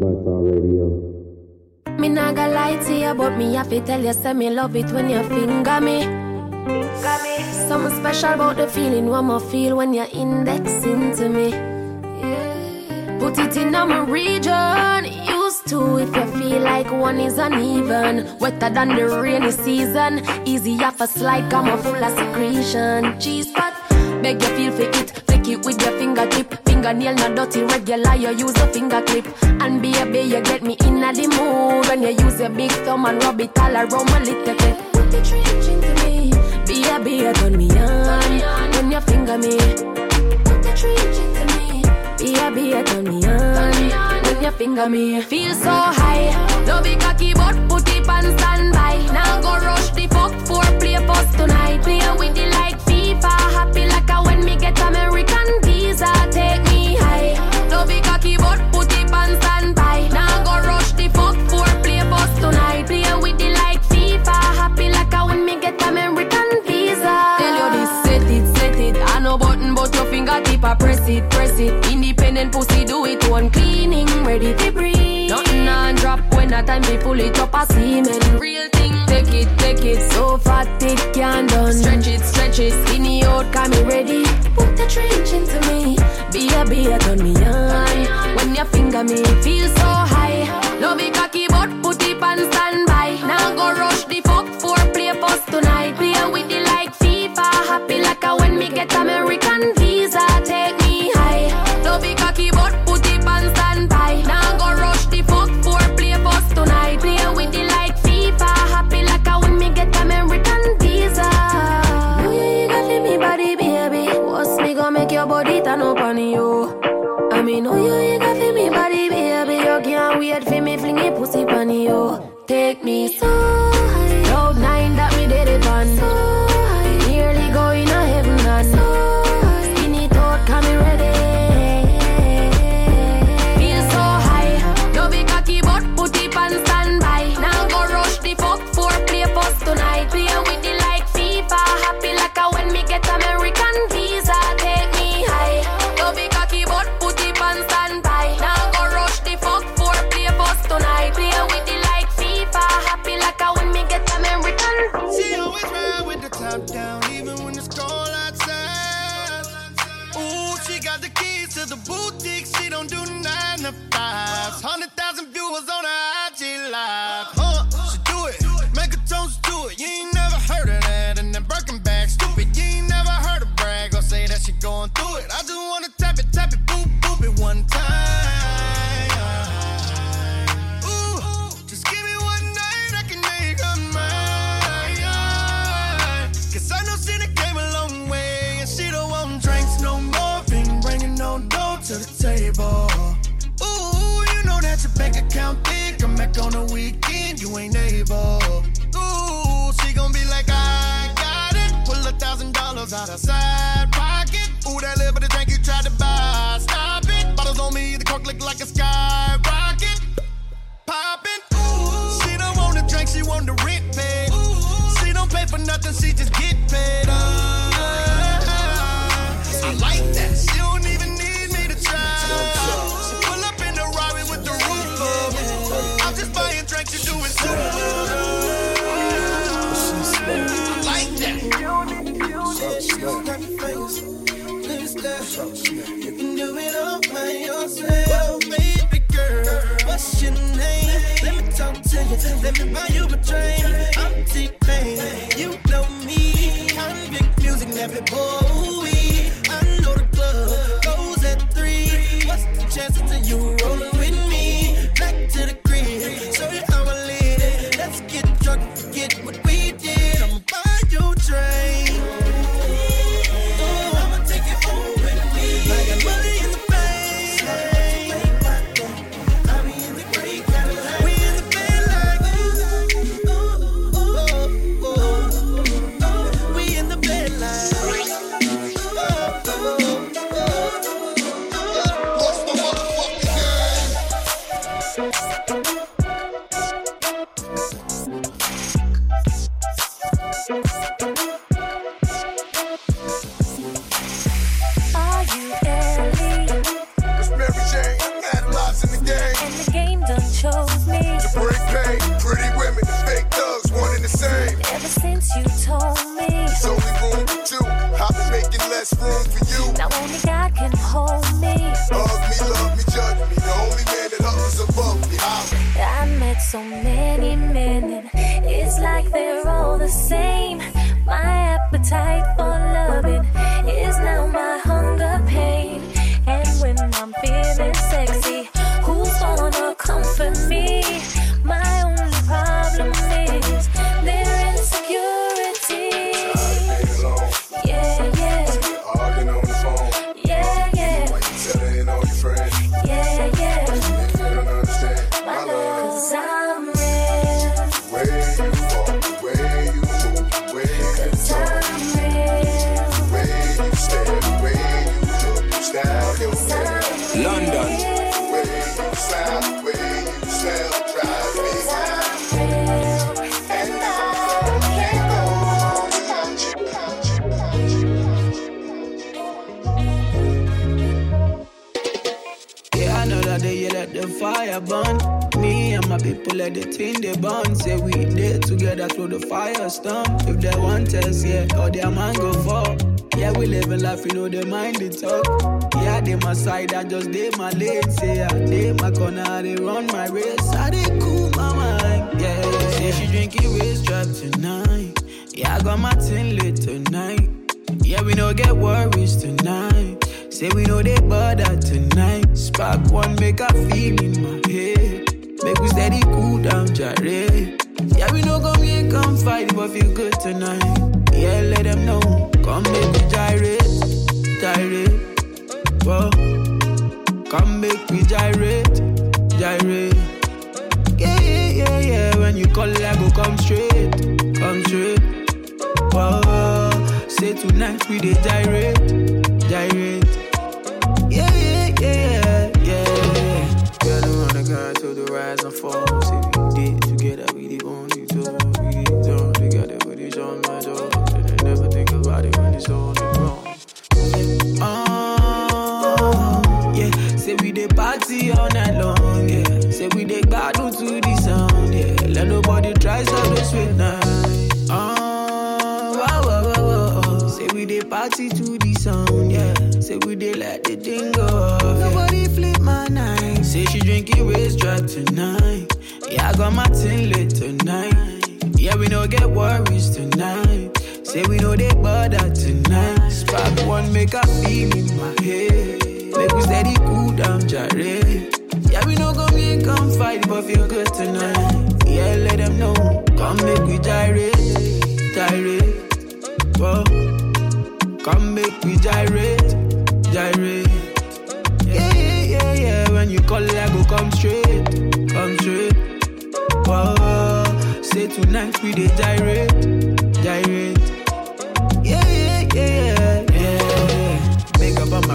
Radio. Me nah gonna lie to you, but me have to tell you, say me love it when you finger me. Finger me. Something special about the feeling one more feel when you're indexing to me. Yeah. Put it in my region. Used to if you feel like one is uneven. Wetter than the rainy season. Easy off a slide, come a full of secretion. Cheese pot, beg you feel for it. Flick it with your fingertip fingernail, no dirty regular, you use a finger clip. And baby, you get me in a the mood when you use your big thumb and rub it all around my little bit. Put the trench into me, baby, you turn me on. When you finger me, put the trench into me, baby, you turn me on. When you finger me, feel so high. love be cocky, but put it on standby. Now go rush the fuck for play post tonight. Play with the like FIFA, happy like I when me get America. press it, press it. Independent pussy do it one cleaning, ready to breathe. Nothing on drop when that time we pull it up a semen. Real thing, take it, take it. So fat it can done. Stretch it, stretch it. Skinny out, got me ready. Put the trench into me. Be a be a, turn me, on. When your finger me feel so Let me buy you a train, I'm T-Pain. Many let the fire burn. Me and my people let the thing they burn. Say we did together through the fire storm. If they want us, yeah, or their man go for. Yeah, we live in life, you know they mind the talk. Yeah, they my side, I just they my lane. Say I they my corner, they run my race. I they cool my mind. Yeah, say she drinking waist drop tonight. Yeah, I got my tin lit tonight. Yeah, we no get worries tonight. Say we know they bother tonight. Spark one, make a feel in my head. Make we steady cool down, jare. Yeah, we know come here, come fight, but feel good tonight. Yeah, let them know. Come make we gyrate, gyrate. Whoa. Come make we gyrate, gyrate. Yeah, yeah, yeah, yeah. When you call, I go come straight, come straight. Whoa, say tonight we dey gyrate, gyrate. Yeah, yeah, yeah, yeah, yeah. Girl, on the grind till the rise and fall. Say we did together, we the only two. We did all together, we did on my door. And I never think about it when it's all wrong. Oh, yeah. Say we dey party all night long, yeah. Say we dey gbadun to the sound, yeah. Let nobody try stop the sweet night. Oh, wow, wow, wow, wow. Say we dey party to. Dey let the thing go. Nobody flip my night. Say she drinking waist drop tonight. Yeah, I got my tin lit tonight. Yeah, we no get worries tonight. Say we know they bother tonight. Spark one, make a feel in my head. Make we steady cool down, jare. Yeah, we no come here, come fight, but feel good tonight. Yeah, let them know. Come make we gyrate, gyrate. Whoa. Come make we gyrate, gyrate. Yeah, yeah, yeah, yeah. When you call, I go come straight, come straight. Whoa. Say tonight we dey gyrate, gyrate.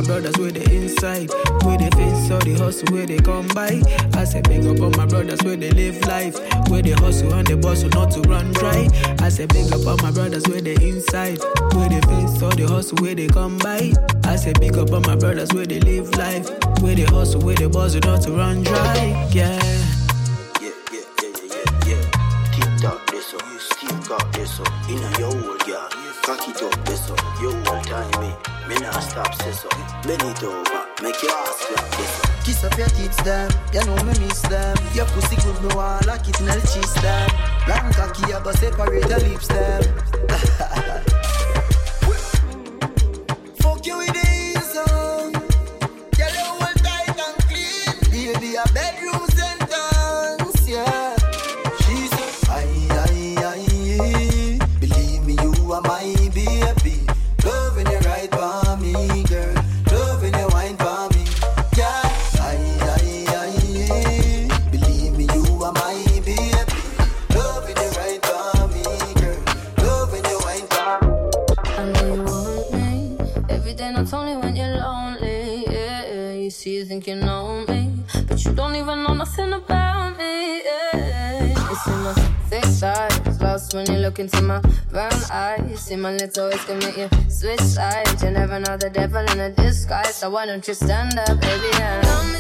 My brothers with the inside, with the face all the hustle where they come by. I say big up on my brothers where they live life, where they hustle and they bustle not to run dry. I say big up on my brothers where they inside, where they face all the hustle where they come by. I say big up on my brothers where they live life, where they hustle where they bustle not to run dry. Yeah. Yeah, yeah, yeah, yeah, yeah, yeah. Keep that this up, keep got this up. Inna your old girl, cock it up this up. Your whole time eh. me, me nah stop this eh. up. Bend it over, make your ass clap this up. Kiss up your tits, them. You know me miss them. Your pussy good, me want like it the cheese, them. Long cocky, I go separate the lips, them. Fuck you with the ease um. Girl, you hold tight and clean. Baby, a bedroom think you know me, but you don't even know nothing about me. Yeah, you see my thick sides, lost when you look into my brown eyes. You See my little ways can make you switch sides. You never know the devil in a disguise, so why don't you stand up, baby? Yeah.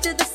Do the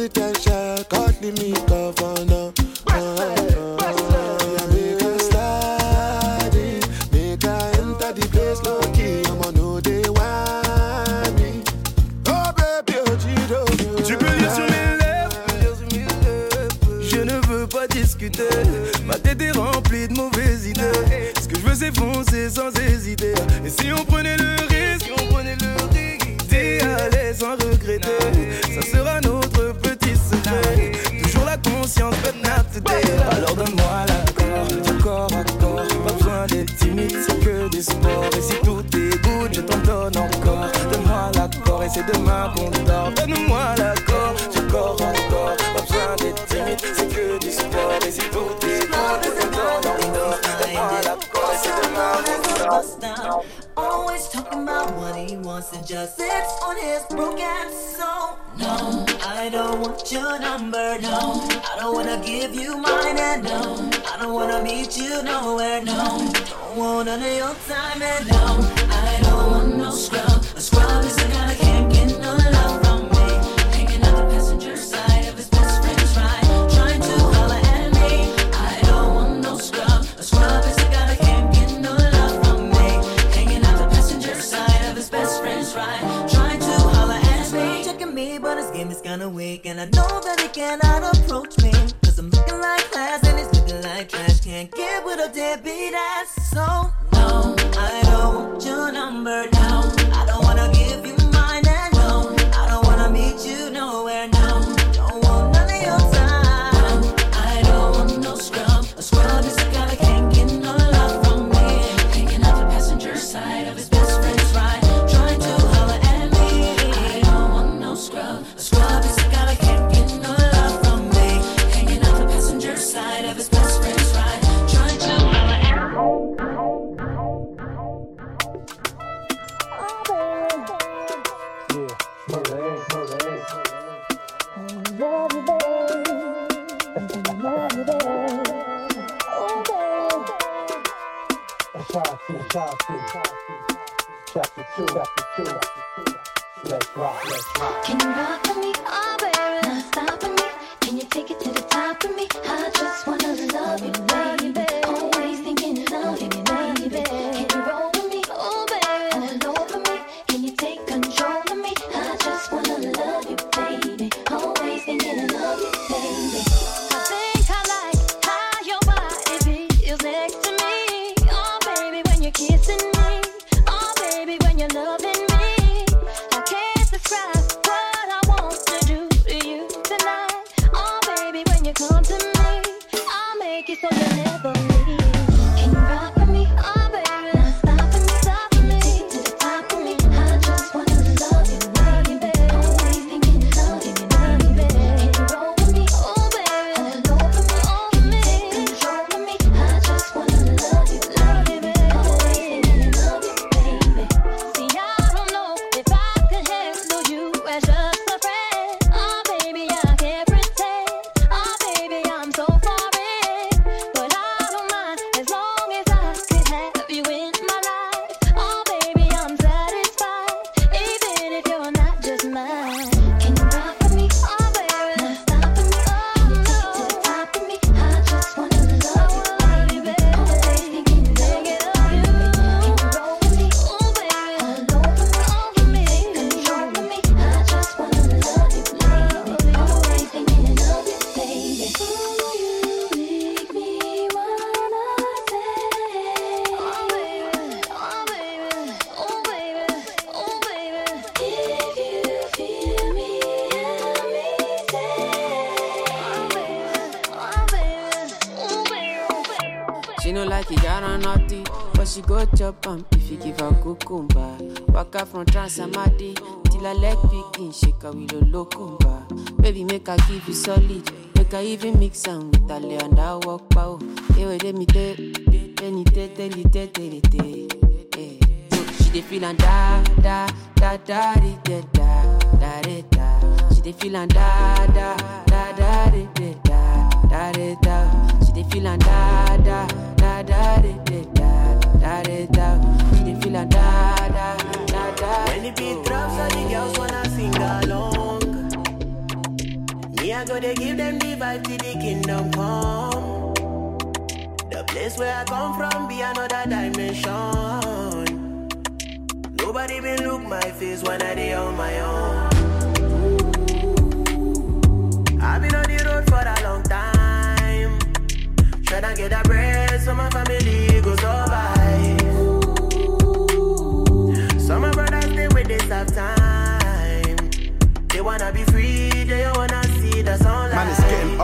it, girl. I don't want no scrub. A scrub is the kind I can't get no love from me. Hanging on the passenger side of his best friend's ride, trying to holler at me. I don't want no scrub. A scrub is the kind I can't get no love from me. Hanging on the passenger side of his best friend's ride, trying to holler at me. Checking me, but his game is kinda weak, and I know that he cannot approach me. I'm looking like class, and it's looking like trash. Can't get with a deadbeat ass, so number Chapter 2, chapter 2, let's rock, let's rock. Can you rock for me? Oh, baby, not stopping me. Can you take it to the top of me? I just wanna love you, baby. Solid. Make her even mix am with lay and her walk pow. Tell, let me tell, tell, tell, tell, tell, tell. So she dey feel and da da da da di, da da da da da. She dey feel and da da da da di, da da da da. She dey feel and da da da da di, da da da da. She dey feel and da da da da. When the beat go they give them the vibe till the kingdom come. The place where I come from be another dimension. Nobody been look my face when I dey on my own. I've been on the road for a long time. Tryna get a bread so my family go survive. Some of my brothers they with this tough time. They wanna be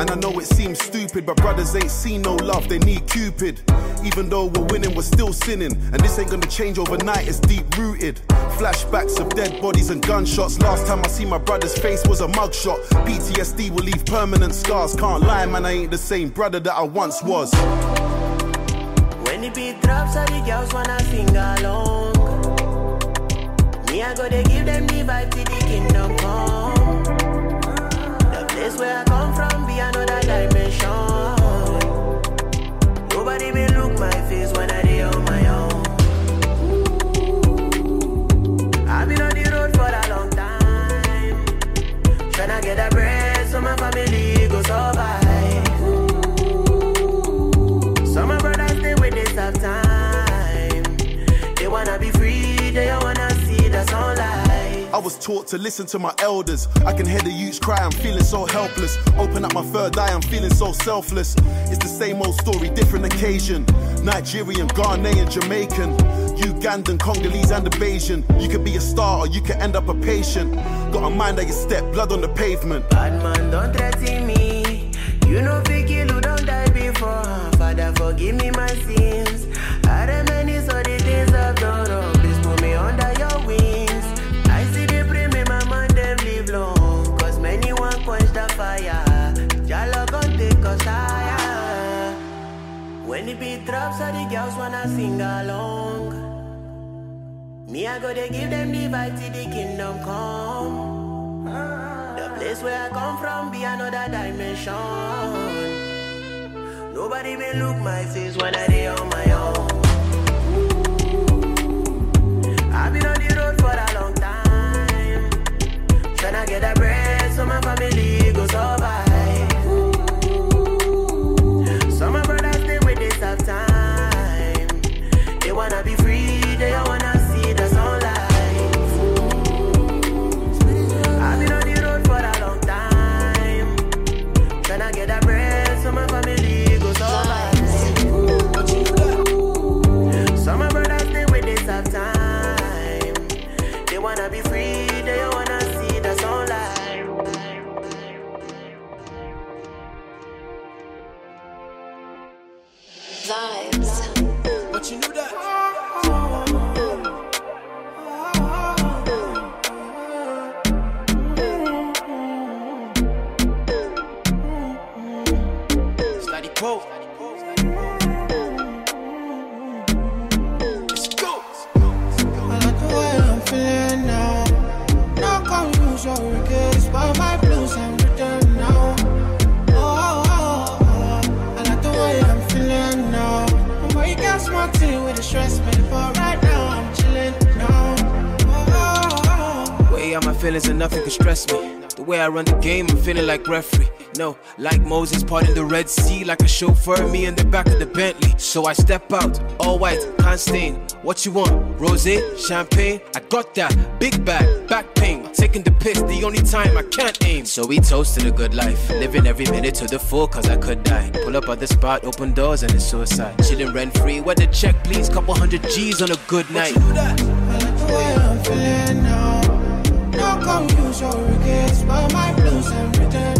And I know it seems stupid, but brothers ain't seen no love, they need Cupid. Even though we're winning, we're still sinning. And this ain't gonna change overnight, it's deep rooted. Flashbacks of dead bodies and gunshots. Last time I see my brother's face was a mugshot. PTSD will leave permanent scars. Can't lie, man, I ain't the same brother that I once was. When the beat drops, all the girls wanna sing along. Me, I go to give them the vibe till the kingdom come. Where I come from be another dimension. Was taught to listen to my elders. I can hear the youths cry, I'm feeling so helpless. Open up my third eye, I'm feeling so selfless. It's the same old story, different occasion. Nigerian, Ghanaian, Jamaican, Ugandan, Congolese, and a Bayesian. You could be a star or you could end up a patient. Got a mind that you step, blood on the pavement. Bad man, don't threaten me. You know, kill who don't die before. Father, forgive me my sins. Beat drops so the girls wanna sing along. Me, I go to give them the vibe till the kingdom come. The place where I come from be another dimension. Nobody may look my face when I day on my own. I've been on the road for a long time. Tryna get a bread so my family confusion, regrets, but my blues I'm written now. Oh, oh, oh, oh. I like the way I'm feeling now. But you got smart thing with the stress, man. But right now I'm chilling now. Oh, oh, oh. Way out my feelings and nothing can stress me. The way I run the game, I'm feeling like referee. No, like Moses parting the Red Sea, like a chauffeur, me in the back of the Bentley. So I step out, all white, can't stain. What you want? Rosé, champagne? I got that. Big bag, back pain. Taking the piss, the only time I can't aim. So we toasted a good life, living every minute to the full, cause I could die. Pull up at the spot, open doors, and it's suicide. Chilling rent free, where the check, please? Couple hundred G's on a good night. I like the way I'm feeling now. No confusion, regrets, but my blues I'm written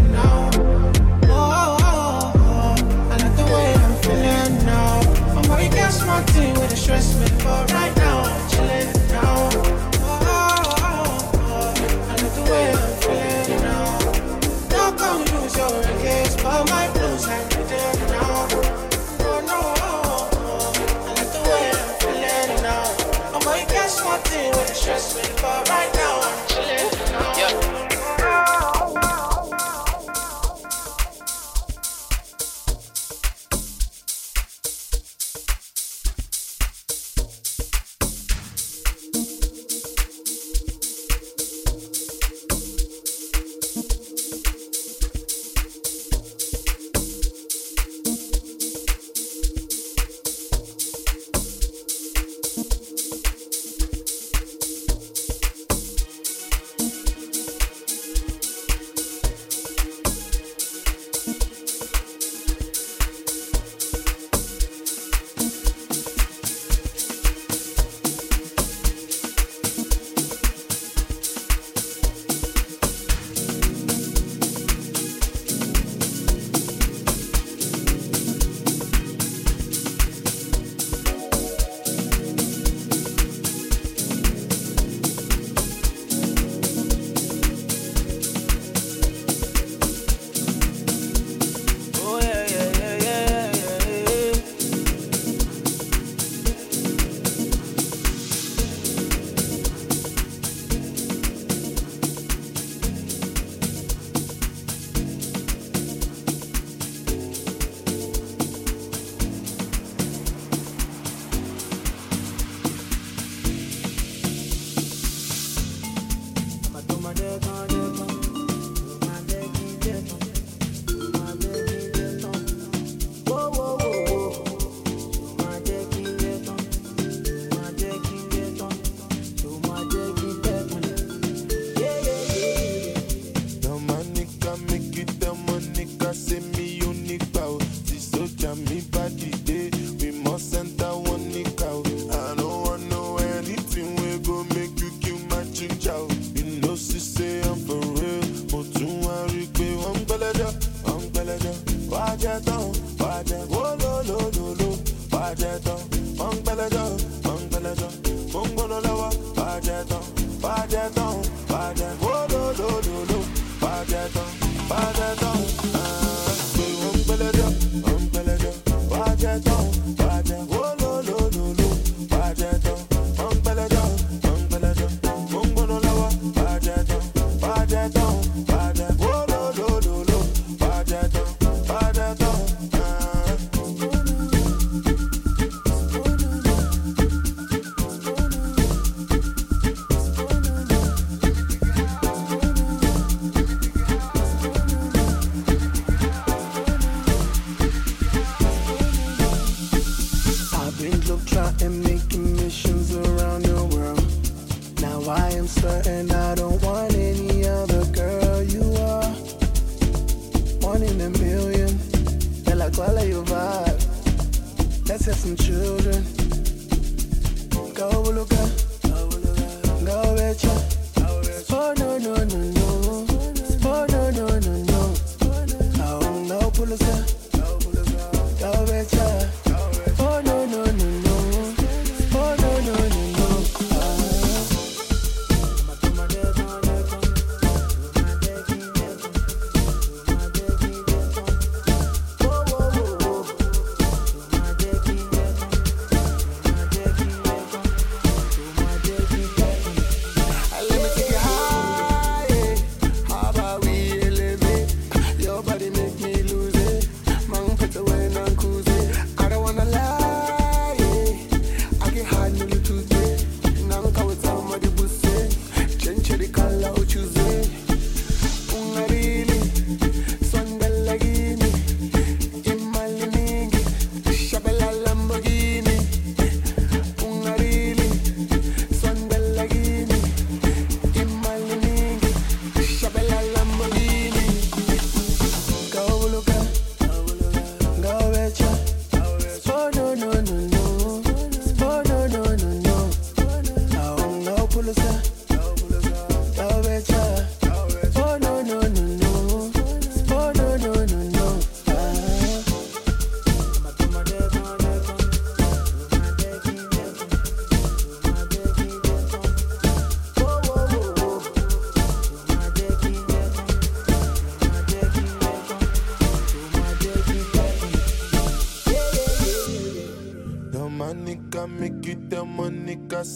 Smart thing with the stress, man. But right now chilling oh. I like the way I'm feeling now. No confusion, regrets, but my blues I'm now. Oh, no. I like the way I'm feeling now. I'm gonna get smart thing with the stress, man. But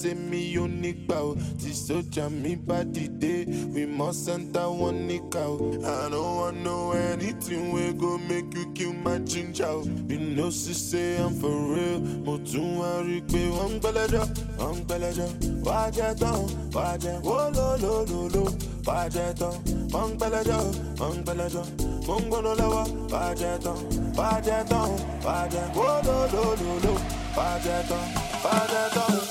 Say me unique gbà this tí sójà mi bá dìde we must enter one níkà I don't want no anything We go make you kill my ginger ó. You know she say I'm for real, mo tún wá rí i pé wọ́n ń gbẹ́lẹ́jọ́, wọ́n ń gbẹ́lẹ́jọ́. Wá lo. tán, wá jẹ́ wólólólóló, wá jẹ́ tán. Wọ́n ń gbẹ́lẹ́jọ́, wọ́n ń gbẹ́lẹ́jọ́. Mo ń gbóná lọ́wọ́, wá jẹ́ tán, wá jẹ́ tán, wá jẹ́ wólólólóló, wá jẹ́ tán, wá jẹ́ tán.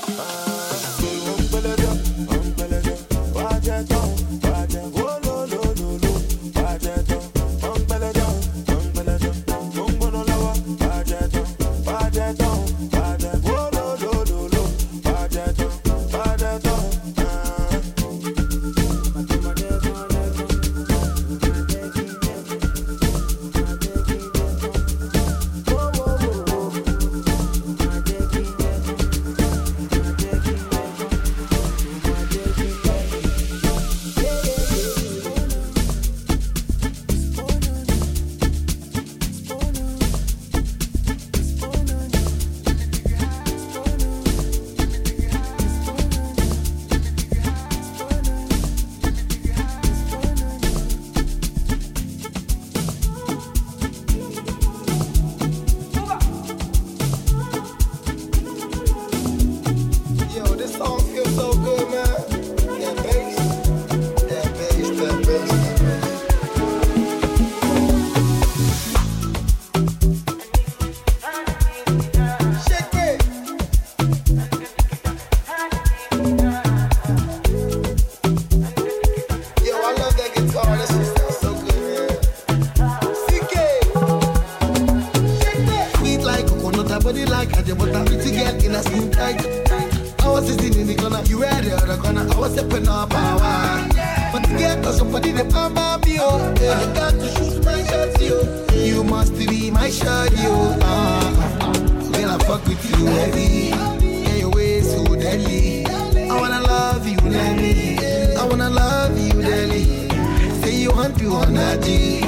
I'm not dit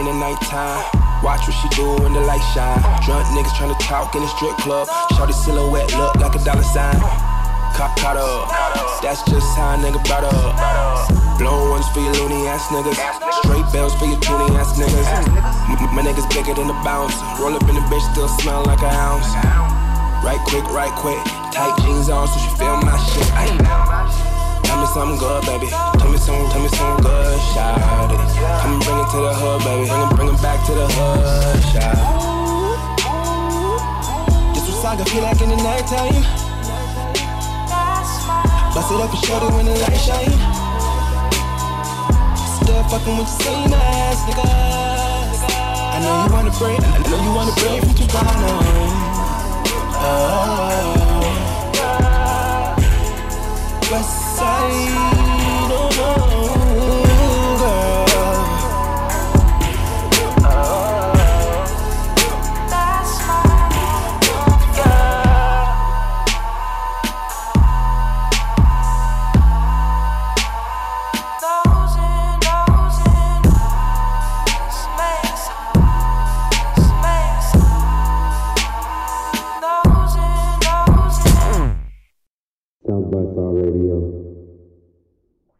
in the nighttime. Watch what she do when the light shine. Drunk niggas tryna talk in the strip club. Shorty silhouette look like a dollar sign. Cop caught up. That's just how a nigga brought up. Ones for your loony ass niggas. Straight bells for your toony ass niggas. M- my niggas bigger than a bounce. Roll up in the bitch, still smell like a ounce. Right quick, right quick. Tight jeans on, so she feel my shit. Ay. Tell me something good, baby. Tell me some, tell me some good, shout it. Come bring it to the hood, baby. Bring it, bring it back to the hood, shout This what saga feel like in the nighttime. Bust it up and it when the light shine. Still fucking with your same ass, nigga. I know you wanna break, I know you wanna break from Toronto. Oh, West side oh. oh, oh.